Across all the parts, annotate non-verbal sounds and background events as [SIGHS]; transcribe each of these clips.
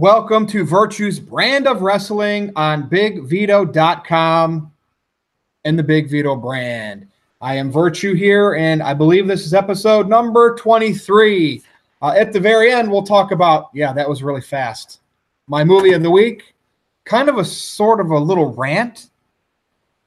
Welcome to Virtue's brand of wrestling on BigVito.com and the Big Vito brand. I am Virtue here, and I believe this is episode number 23. Uh, at the very end, we'll talk about, yeah, that was really fast. My movie of the week, kind of a sort of a little rant.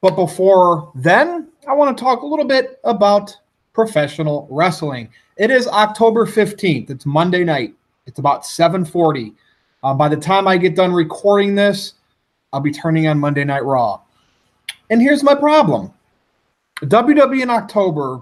But before then, I want to talk a little bit about professional wrestling. It is October 15th. It's Monday night. It's about 740. Uh, by the time I get done recording this, I'll be turning on Monday Night Raw. And here's my problem WWE in October,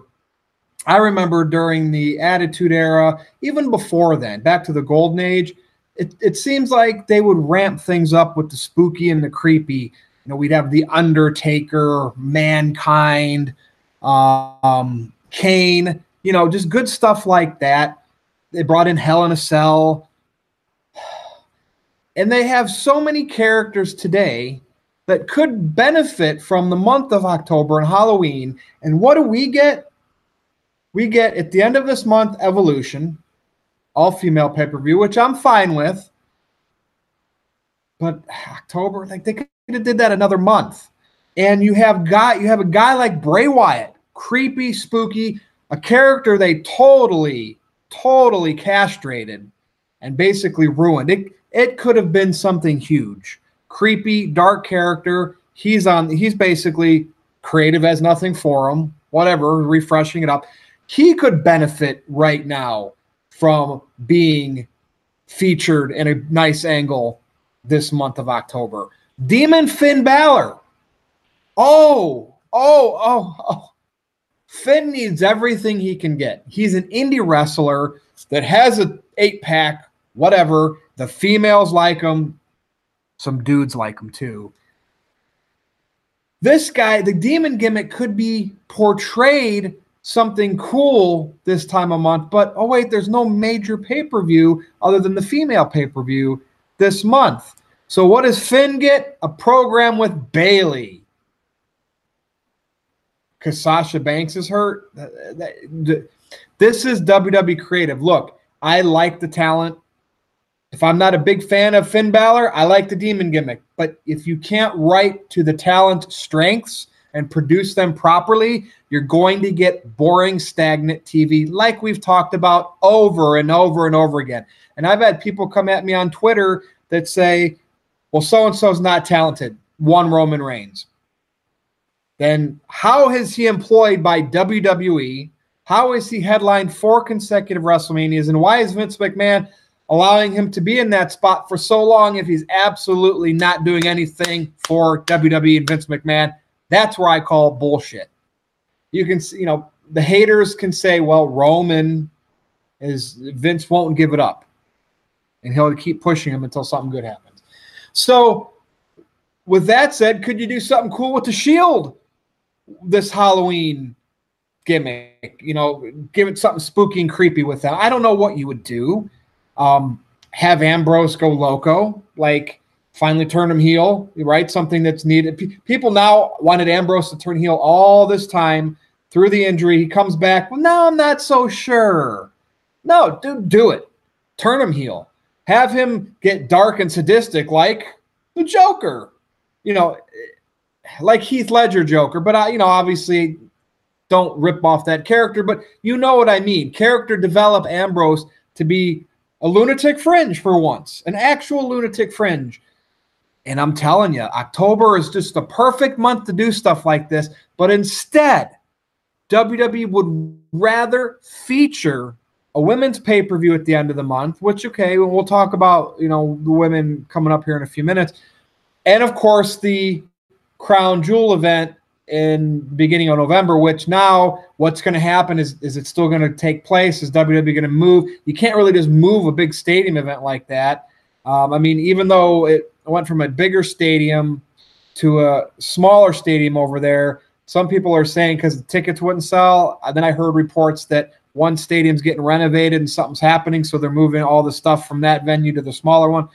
I remember during the Attitude Era, even before then, back to the Golden Age, it, it seems like they would ramp things up with the spooky and the creepy. You know, we'd have The Undertaker, Mankind, um, Kane, you know, just good stuff like that. They brought in Hell in a Cell. And they have so many characters today that could benefit from the month of October and Halloween. And what do we get? We get at the end of this month Evolution, all female pay per view, which I'm fine with. But October, like they could have did that another month. And you have got you have a guy like Bray Wyatt, creepy, spooky, a character they totally, totally castrated and basically ruined. It it could have been something huge. Creepy, dark character. He's on he's basically creative as nothing for him, whatever, refreshing it up. He could benefit right now from being featured in a nice angle this month of October. Demon Finn Balor. Oh, oh, oh, oh. Finn needs everything he can get. He's an indie wrestler that has a eight pack, whatever. The females like him. Some dudes like him too. This guy, the demon gimmick, could be portrayed something cool this time of month, but oh, wait, there's no major pay per view other than the female pay per view this month. So, what does Finn get? A program with Bayley. Because Sasha Banks is hurt. This is WWE creative. Look, I like the talent. If I'm not a big fan of Finn Balor, I like the demon gimmick. But if you can't write to the talent strengths and produce them properly, you're going to get boring, stagnant TV like we've talked about over and over and over again. And I've had people come at me on Twitter that say, well, so and so's not talented. One Roman Reigns. Then how is he employed by WWE? How is he headlined four consecutive WrestleManias? And why is Vince McMahon allowing him to be in that spot for so long if he's absolutely not doing anything for WWE and Vince McMahon. That's where I call bullshit. You can you know, the haters can say, well, Roman is Vince won't give it up. And he'll keep pushing him until something good happens. So, with that said, could you do something cool with the shield this Halloween gimmick? You know, give it something spooky and creepy with that. I don't know what you would do. Um, have Ambrose go loco, like finally turn him heel, right? Something that's needed. P- people now wanted Ambrose to turn heel all this time through the injury. He comes back. Well, now I'm not so sure. No, dude, do it. Turn him heel. Have him get dark and sadistic like the Joker. You know, like Heath Ledger Joker. But I, you know, obviously don't rip off that character. But you know what I mean. Character develop Ambrose to be a lunatic fringe for once, an actual lunatic fringe. And I'm telling you, October is just the perfect month to do stuff like this. But instead, WWE would rather feature a women's pay per view at the end of the month, which, okay, we'll talk about, you know, the women coming up here in a few minutes. And of course, the Crown Jewel event in beginning of November, which now what's going to happen is, is it still going to take place? Is WWE going to move? You can't really just move a big stadium event like that. Um, I mean, even though it went from a bigger stadium to a smaller stadium over there, some people are saying because the tickets wouldn't sell. Then I heard reports that one stadium's getting renovated and something's happening, so they're moving all the stuff from that venue to the smaller one.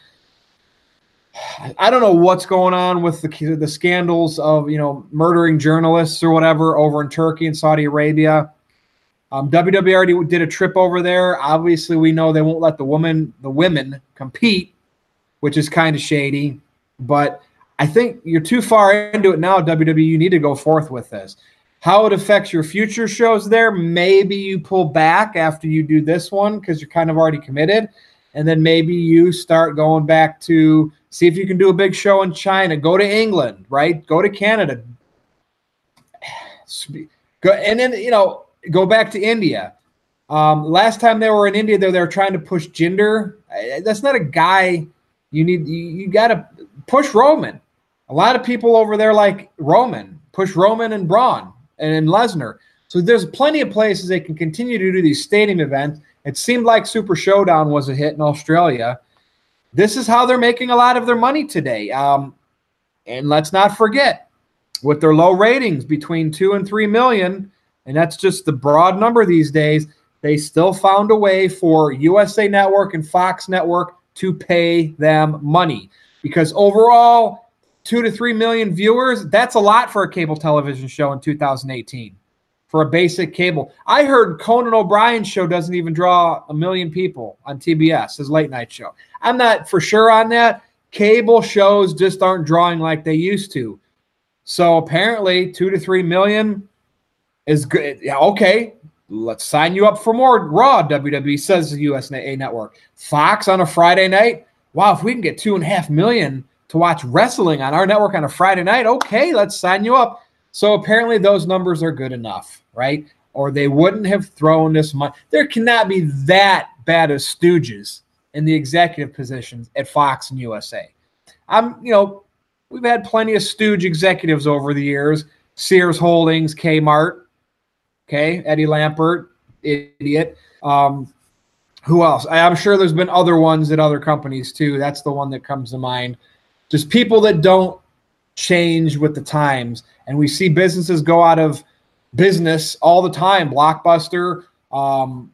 I don't know what's going on with the the scandals of you know murdering journalists or whatever over in Turkey and Saudi Arabia. Um, WWE already did a trip over there. Obviously, we know they won't let the woman the women compete. which is kind of shady. But I think you're too far into it now, WWE. You need to go forth with this. How it affects your future shows there, maybe you pull back after you do this one because you're kind of already committed. And then maybe you start going back to see if you can do a big show in China. Go to England, right? Go to Canada. Go, and then, you know, go back to India. Um, last time they were in India, they were trying to push Jinder. That's not a guy you need. You, you got to push Roman. A lot of people over there like Roman. Push Roman and Braun and, and Lesnar. So there's plenty of places they can continue to do these stadium events. It seemed like Super Showdown was a hit in Australia. This is how they're making a lot of their money today. Um, and let's not forget, with their low ratings between two and three million, and that's just the broad number these days, they still found a way for USA Network and Fox Network to pay them money because overall two to three million viewers, that's a lot for a cable television show in 2018 for a basic cable. I heard Conan O'Brien's show doesn't even draw a million people on TBS, his late night show. I'm not for sure on that. Cable shows just aren't drawing like they used to. So apparently, two to three million is good. Yeah, okay, let's sign you up for more Raw. WWE says the USA Network. Fox on a Friday night. Wow, if we can get two and a half million to watch wrestling on our network on a Friday night, okay, let's sign you up. So apparently those numbers are good enough, right? Or they wouldn't have thrown this money. There cannot be that bad of stooges in the executive positions at Fox and USA. I'm, you know, we've had plenty of stooge executives over the years. Sears Holdings, Kmart, okay, Eddie Lampert, idiot. Um, who else? I'm sure there's been other ones at other companies too. That's the one that comes to mind just people that don't change with the times. And we see businesses go out of business all the time. Blockbuster, um,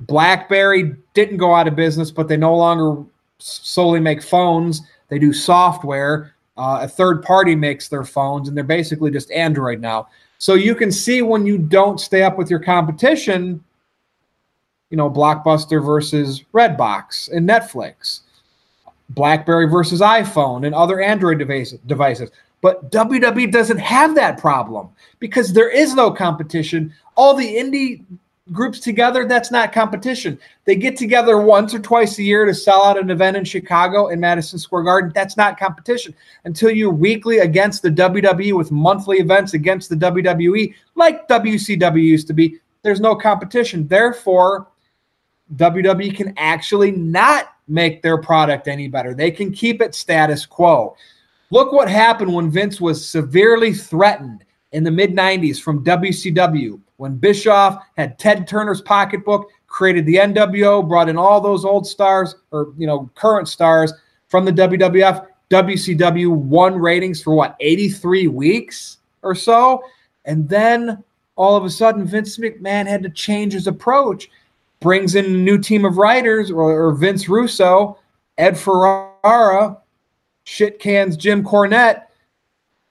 BlackBerry didn't go out of business, but they no longer solely make phones. They do software. Uh, a third party makes their phones, and they're basically just Android now. So you can see when you don't stay up with your competition, you know, Blockbuster versus Redbox and Netflix. BlackBerry versus iPhone and other Android devices. But WWE doesn't have that problem because there is no competition. All the indie groups together, that's not competition. They get together once or twice a year to sell out an event in Chicago in Madison Square Garden. That's not competition. Until you're weekly against the WWE with monthly events against the WWE, like WCW used to be, there's no competition. Therefore, WWE can actually not make their product any better. They can keep it status quo. Look what happened when Vince was severely threatened in the mid 90s from WCW when Bischoff had Ted Turner's pocketbook, created the NWO, brought in all those old stars or you know current stars from the WWF. WCW won ratings for what 83 weeks or so, and then all of a sudden Vince McMahon had to change his approach brings in a new team of writers or, or Vince Russo, Ed Ferrara, shit cans Jim Cornette,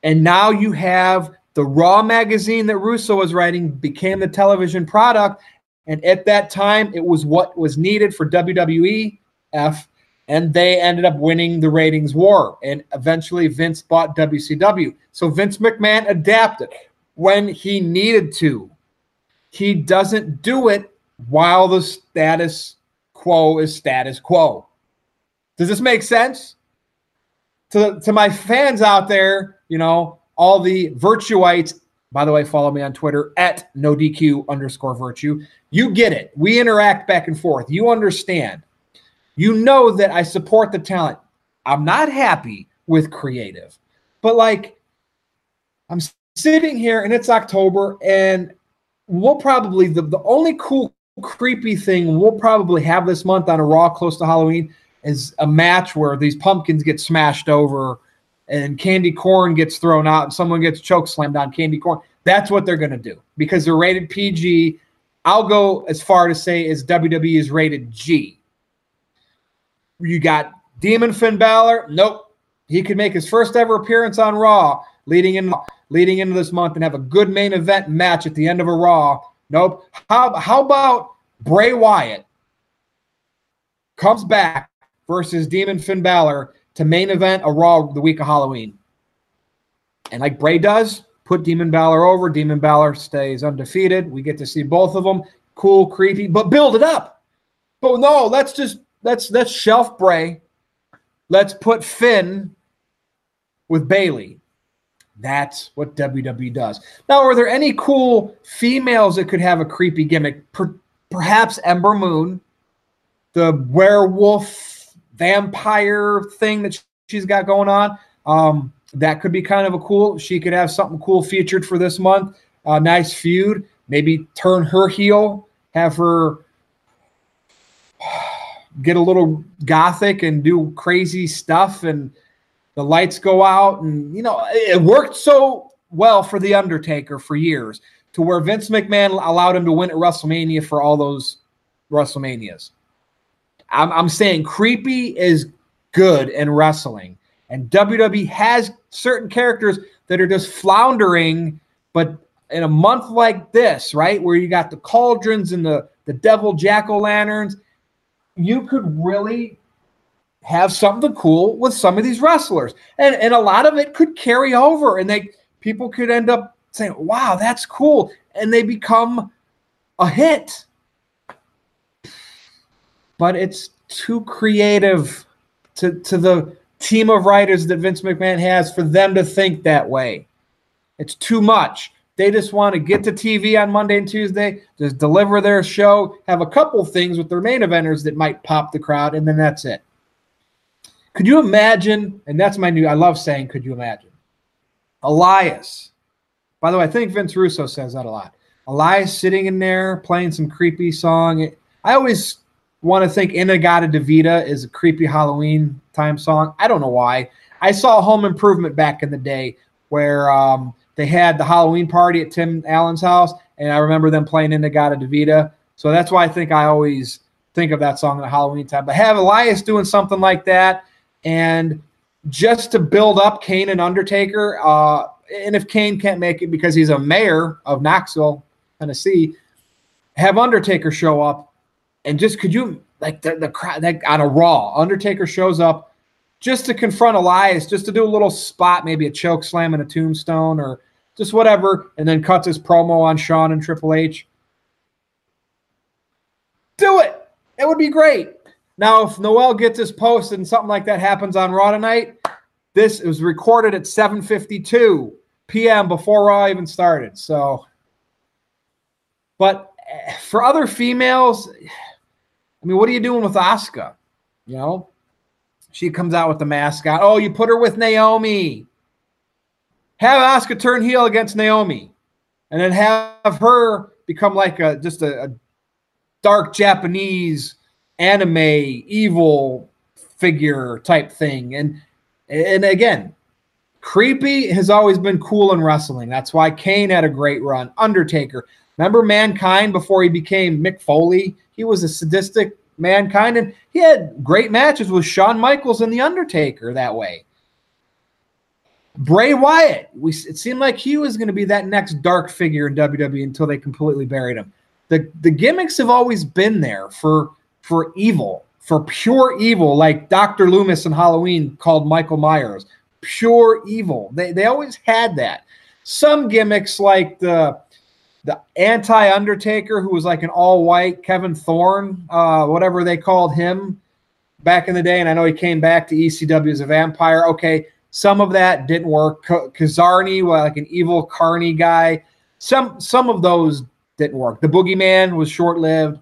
and now you have the Raw magazine that Russo was writing became the television product, and at that time it was what was needed for WWE F, and they ended up winning the ratings war, and eventually Vince bought WCW. So Vince McMahon adapted when he needed to. He doesn't do it while the status quo is status quo. Does this make sense? To, to my fans out there, you know, all the virtuites, by the way, follow me on Twitter at no DQ underscore virtue. You get it. We interact back and forth. You understand. You know that I support the talent. I'm not happy with creative, but like I'm sitting here and it's October and we'll probably the, the only cool creepy thing we'll probably have this month on a Raw close to Halloween is a match where these pumpkins get smashed over and candy corn gets thrown out and someone gets choke slammed on candy corn. That's what they're going to do because they're rated PG. I'll go as far to say as WWE is rated G. You got Demon Finn Balor. Nope. He could make his first ever appearance on Raw leading in leading into this month and have a good main event match at the end of a Raw Nope. How, how about Bray Wyatt comes back versus Demon Finn Balor to main event a Raw the week of Halloween. And like Bray does, put Demon Balor over. Demon Balor stays undefeated. We get to see both of them. Cool, creepy, but build it up. But no, let's just let's let's shelf Bray. Let's put Finn with Bayley. That's what WWE does. Now, are there any cool females that could have a creepy gimmick? Per, perhaps Ember Moon, the werewolf vampire thing that she's got going on. Um, that could be kind of a cool. She could have something cool featured for this month. A nice feud. Maybe turn her heel, have her [SIGHS] get a little gothic and do crazy stuff and the lights go out and you know it worked so well for the undertaker for years to where vince mcmahon allowed him to win at wrestlemania for all those wrestlemanias. I'm, I'm saying creepy is good in wrestling and wwe has certain characters that are just floundering but in a month like this right where you got the cauldrons and the the devil jack-o'-lanterns you could really have something cool with some of these wrestlers. And and a lot of it could carry over and they people could end up saying, "Wow, that's cool." And they become a hit. But it's too creative to to the team of writers that Vince McMahon has for them to think that way. It's too much. They just want to get to TV on Monday and Tuesday, just deliver their show, have a couple things with their main eventers that might pop the crowd, and then that's it. Could you imagine? And that's my new, I love saying, could you imagine? Elias. By the way, I think Vince Russo says that a lot. Elias sitting in there playing some creepy song. I always want to think In-A-Gadda-Da-Vida is a creepy Halloween time song. I don't know why. I saw Home Improvement back in the day where um, they had the Halloween party at Tim Allen's house, and I remember them playing In-A-Gadda-Da-Vida. So that's why I think I always think of that song at Halloween time. But have Elias doing something like that and just to build up Kane and Undertaker, uh, and if Kane can't make it because he's a mayor of Knoxville, Tennessee, have Undertaker show up, and just could you like the the crowd like on a Raw, Undertaker shows up just to confront Elias, just to do a little spot, maybe a choke slam and a tombstone or just whatever, and then cuts his promo on Shawn and Triple H. Do it. It would be great. Now, if Noel gets his post and something like that happens on Raw tonight, this was recorded at 7:52 p.m. before Raw even started. So, but eh, for other females, I mean, what are you doing with Asuka? You know, she comes out with the mascot. Oh, you put her with Naomi. Have Asuka turn heel against Naomi, and then have her become like a just a, a dark Japanese anime evil figure type thing. And and again, creepy has always been cool in wrestling. That's why Kane had a great run. Undertaker. Remember Mankind before he became Mick Foley? He was a sadistic Mankind, and he had great matches with Shawn Michaels and The Undertaker that way. Bray Wyatt, we it seemed like he was going to be that next dark figure in WWE until they completely buried him. The the gimmicks have always been there for for evil, for pure evil, like Dr. Loomis in Halloween called Michael Myers. Pure evil. They, they always had that. Some gimmicks like the the anti Undertaker, who was like an all white Kevin Thorn, uh, whatever they called him back in the day. And I know he came back to ECW as a vampire. Okay, some of that didn't work. Kizarny, like an evil Carney guy. Some some of those didn't work. The Boogeyman was short lived.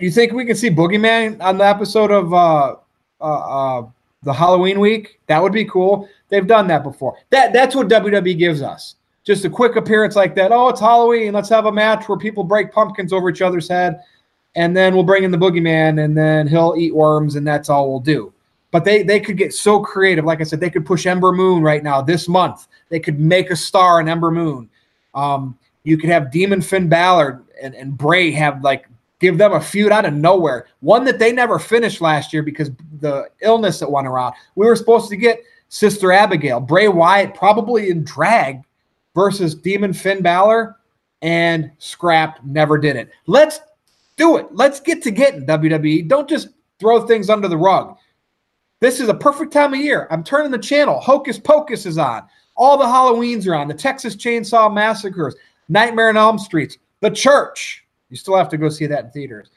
You think we can see Boogeyman on the episode of uh, uh, uh, the Halloween week? That would be cool. They've done that before. That that's what WWE gives us. Just a quick appearance like that. Oh, it's Halloween. Let's have a match where people break pumpkins over each other's head, and then we'll bring in the Boogeyman, and then he'll eat worms, and that's all we'll do. But they they could get so creative. Like I said, they could push Ember Moon right now this month. They could make a star in Ember Moon. Um, you could have Demon Finn Balor and, and Bray have like give them a feud out of nowhere. One that they never finished last year because the illness that went around. We were supposed to get Sister Abigail, Bray Wyatt, probably in drag versus Demon Finn Balor, and scrapped, never did it. Let's do it. Let's get to getting WWE. Don't just throw things under the rug. This is a perfect time of year. I'm turning the channel. Hocus Pocus is on. All the Halloweens are on. The Texas Chainsaw Massacres, Nightmare on Elm Streets, The Church. You still have to go see that in theaters.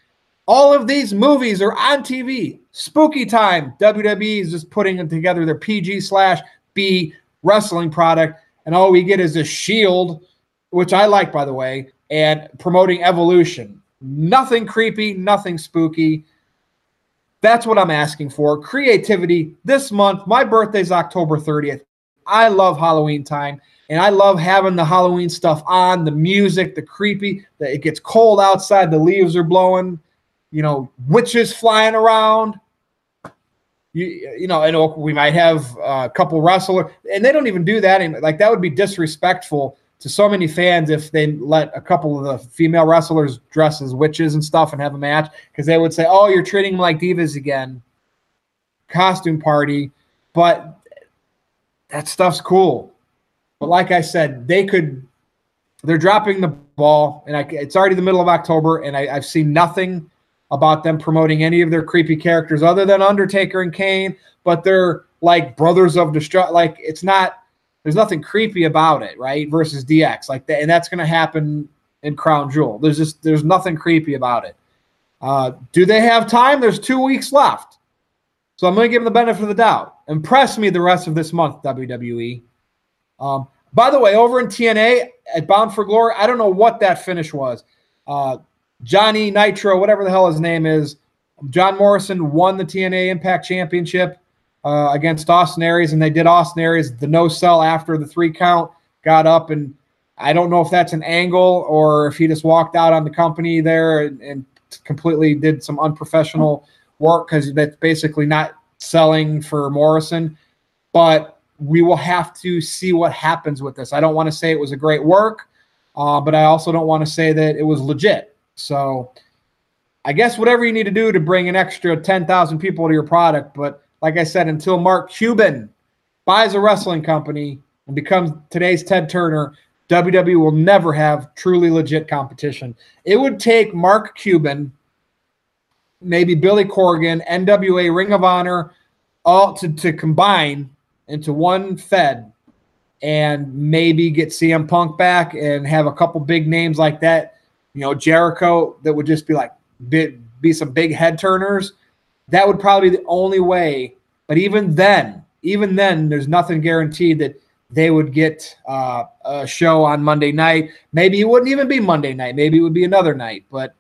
All of these movies are on TV. Spooky time. WWE is just putting together their PG slash B wrestling product, and all we get is a Shield, which I like, by the way, and promoting Evolution. Nothing creepy, nothing spooky. That's what I'm asking for. Creativity this month. My birthday's October 30th. I love Halloween time and I love having the Halloween stuff on, the music, the creepy, that it gets cold outside, the leaves are blowing, you know, witches flying around. You, you know, and oh, we might have a couple wrestlers, and they don't even do that. And like that would be disrespectful to so many fans if they let a couple of the female wrestlers dress as witches and stuff and have a match because they would say, "Oh, you're treating them like divas again." Costume party, but that stuff's cool. But like I said, they could. They're dropping the ball, and I, it's already the middle of October, and I, I've seen nothing about them promoting any of their creepy characters other than Undertaker and Kane. But they're like brothers of destruction. Like it's not there's nothing creepy about it, right? Versus DX, like that, and that's going to happen in Crown Jewel. There's just there's nothing creepy about it. Uh, do they have time? There's two weeks left, so I'm going to give them the benefit of the doubt. Impress me the rest of this month, WWE. Um, by the way, over in TNA at Bound for Glory, I don't know what that finish was. Uh, Johnny Nitro, whatever the hell his name is, John Morrison won the TNA Impact Championship uh, against Austin Aries, and they did Austin Aries the no sell after the three count, got up, and I don't know if that's an angle or if he just walked out on the company there and, and completely did some unprofessional work because that's basically not selling for Morrison. But we will have to see what happens with this. I don't want to say it was a great work, uh, but I also don't want to say that it was legit. So I guess whatever you need to do to bring an extra 10,000 people to your product, but like I said, until Mark Cuban buys a wrestling company and becomes today's Ted Turner, WWE will never have truly legit competition. It would take Mark Cuban, maybe Billy Corgan, NWA, Ring of Honor, all to, to combine into one Fed and maybe get CM Punk back and have a couple big names like that. You know, Jericho that would just be like be, be some big head turners that would probably be the only way. But even then, even then, there's nothing guaranteed that they would get uh, a show on Monday night. Maybe it wouldn't even be Monday night. Maybe it would be another night. But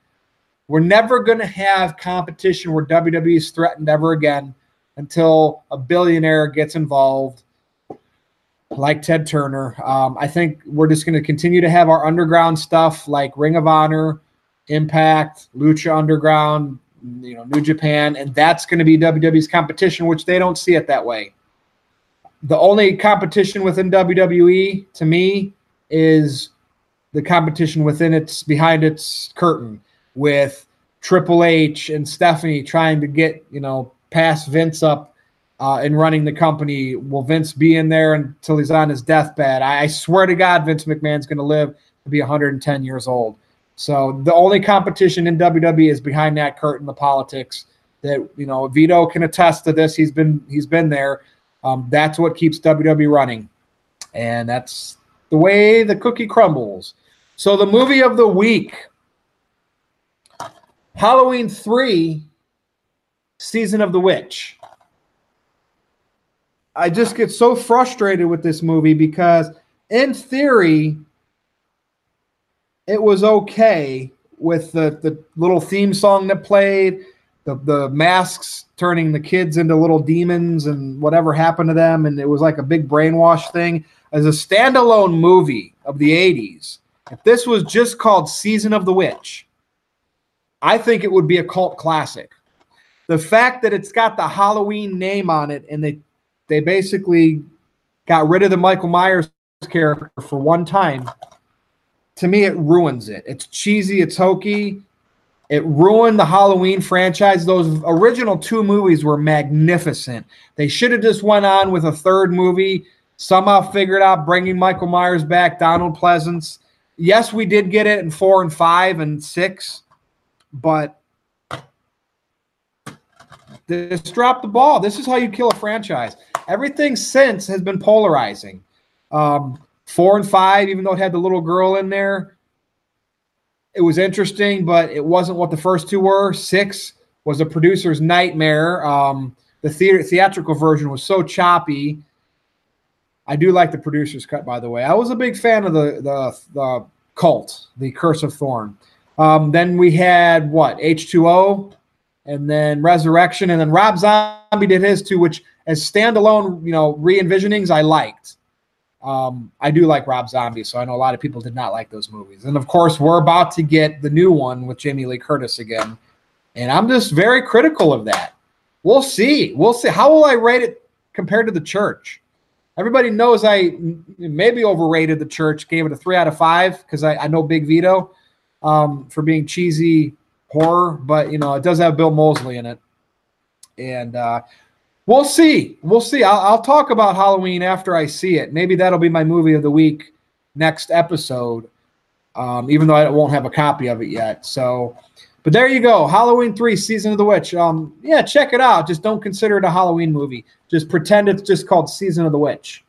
we're never going to have competition where WWE is threatened ever again until a billionaire gets involved, like Ted Turner. Um, I think we're just going to continue to have our underground stuff like Ring of Honor, Impact, Lucha Underground, you know, New Japan, and that's going to be WWE's competition, which they don't see it that way. The only competition within WWE to me is the competition within its behind its curtain with Triple H and Stephanie trying to get, you know, past Vince up uh, and running the company. Will Vince be in there until he's on his deathbed? I, I swear to God, Vince McMahon's going to live to be 110 years old. So the only competition in WWE is behind that curtain, the politics. That you know, Vito can attest to this. He's been he's been there. Um, that's what keeps WWE running, and that's the way the cookie crumbles. So the movie of the week, Halloween three, Season of the Witch. I just get so frustrated with this movie because, in theory, it was okay with the the little theme song that played, the the masks turning the kids into little demons and whatever happened to them, and it was like a big brainwash thing. As a standalone movie of the 80s, if this was just called Season of the Witch, I think it would be a cult classic. The fact that it's got the Halloween name on it and they they basically got rid of the Michael Myers character for one time to me, it ruins it. It's cheesy, it's hokey. It ruined the Halloween franchise. Those original two movies were magnificent. They should have just went on with a third movie. Somehow figured out bringing Michael Myers back, Donald Pleasence. Yes, we did get it in four and five and six, but This dropped the ball. This is how you kill a franchise. Everything since has been polarizing. Um, four and five, even though it had the little girl in there, it was interesting, but it wasn't what the first two were. Six was a producer's nightmare. Um, the theater, theatrical version was so choppy. I do like the producer's cut, by the way. I was a big fan of the the, the cult, the Curse of Thorn. Um, then we had what H2O, and then Resurrection, and then Rob Zombie did his too, which as standalone, you know, re-envisionings I liked. Um, I do like Rob Zombie, so I know a lot of people did not like those movies. And of course, we're about to get the new one with Jamie Lee Curtis again, and I'm just very critical of that. We'll see. We'll see. How will I rate it compared to the church? Everybody knows I maybe overrated the church, gave it a three out of five because I, I, know Big Vito um, for being cheesy horror, but you know it does have Bill Moseley in it, and uh, we'll see. We'll see. I'll, I'll talk about Halloween after I see it. Maybe that'll be my movie of the week next episode, um, even though I won't have a copy of it yet. So. But there you go, Halloween three, Season of the Witch. Um, yeah, check it out. Just don't consider it a Halloween movie. Just pretend it's just called Season of the Witch,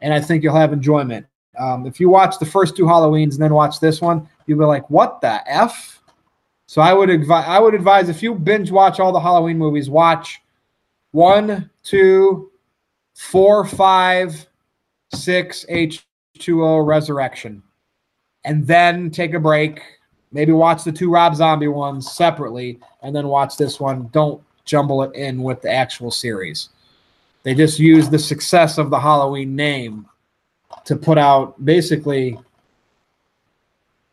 and I think you'll have enjoyment. Um, if you watch the first two Halloweens and then watch this one, you'll be like, "What the f?" So I would advise. I would advise if you binge watch all the Halloween movies, watch one, two, four, five, six, H two O Resurrection, and then take a break Maybe watch the two Rob Zombie ones separately and then watch this one. Don't jumble it in with the actual series. They just use the success of the Halloween name to put out basically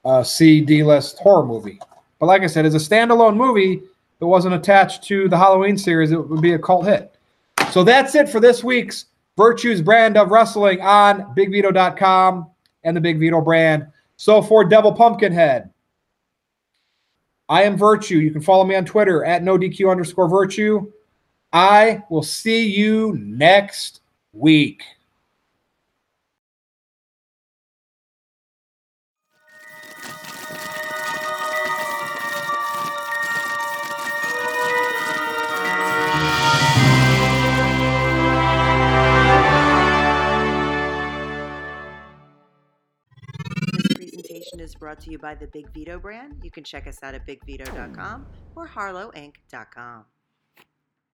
a C D list horror movie. But like I said, as a standalone movie that wasn't attached to the Halloween series, it would be a cult hit. So that's it for this week's Virtues brand of wrestling on BigVito.com and the Big Vito brand. So for Devil Pumpkinhead, I am Virtue. You can follow me on Twitter at no DQ underscore virtue. I will see you next week. Is brought to you by the Big Vito brand. You can check us out at bigvito.com or harlowinc.com.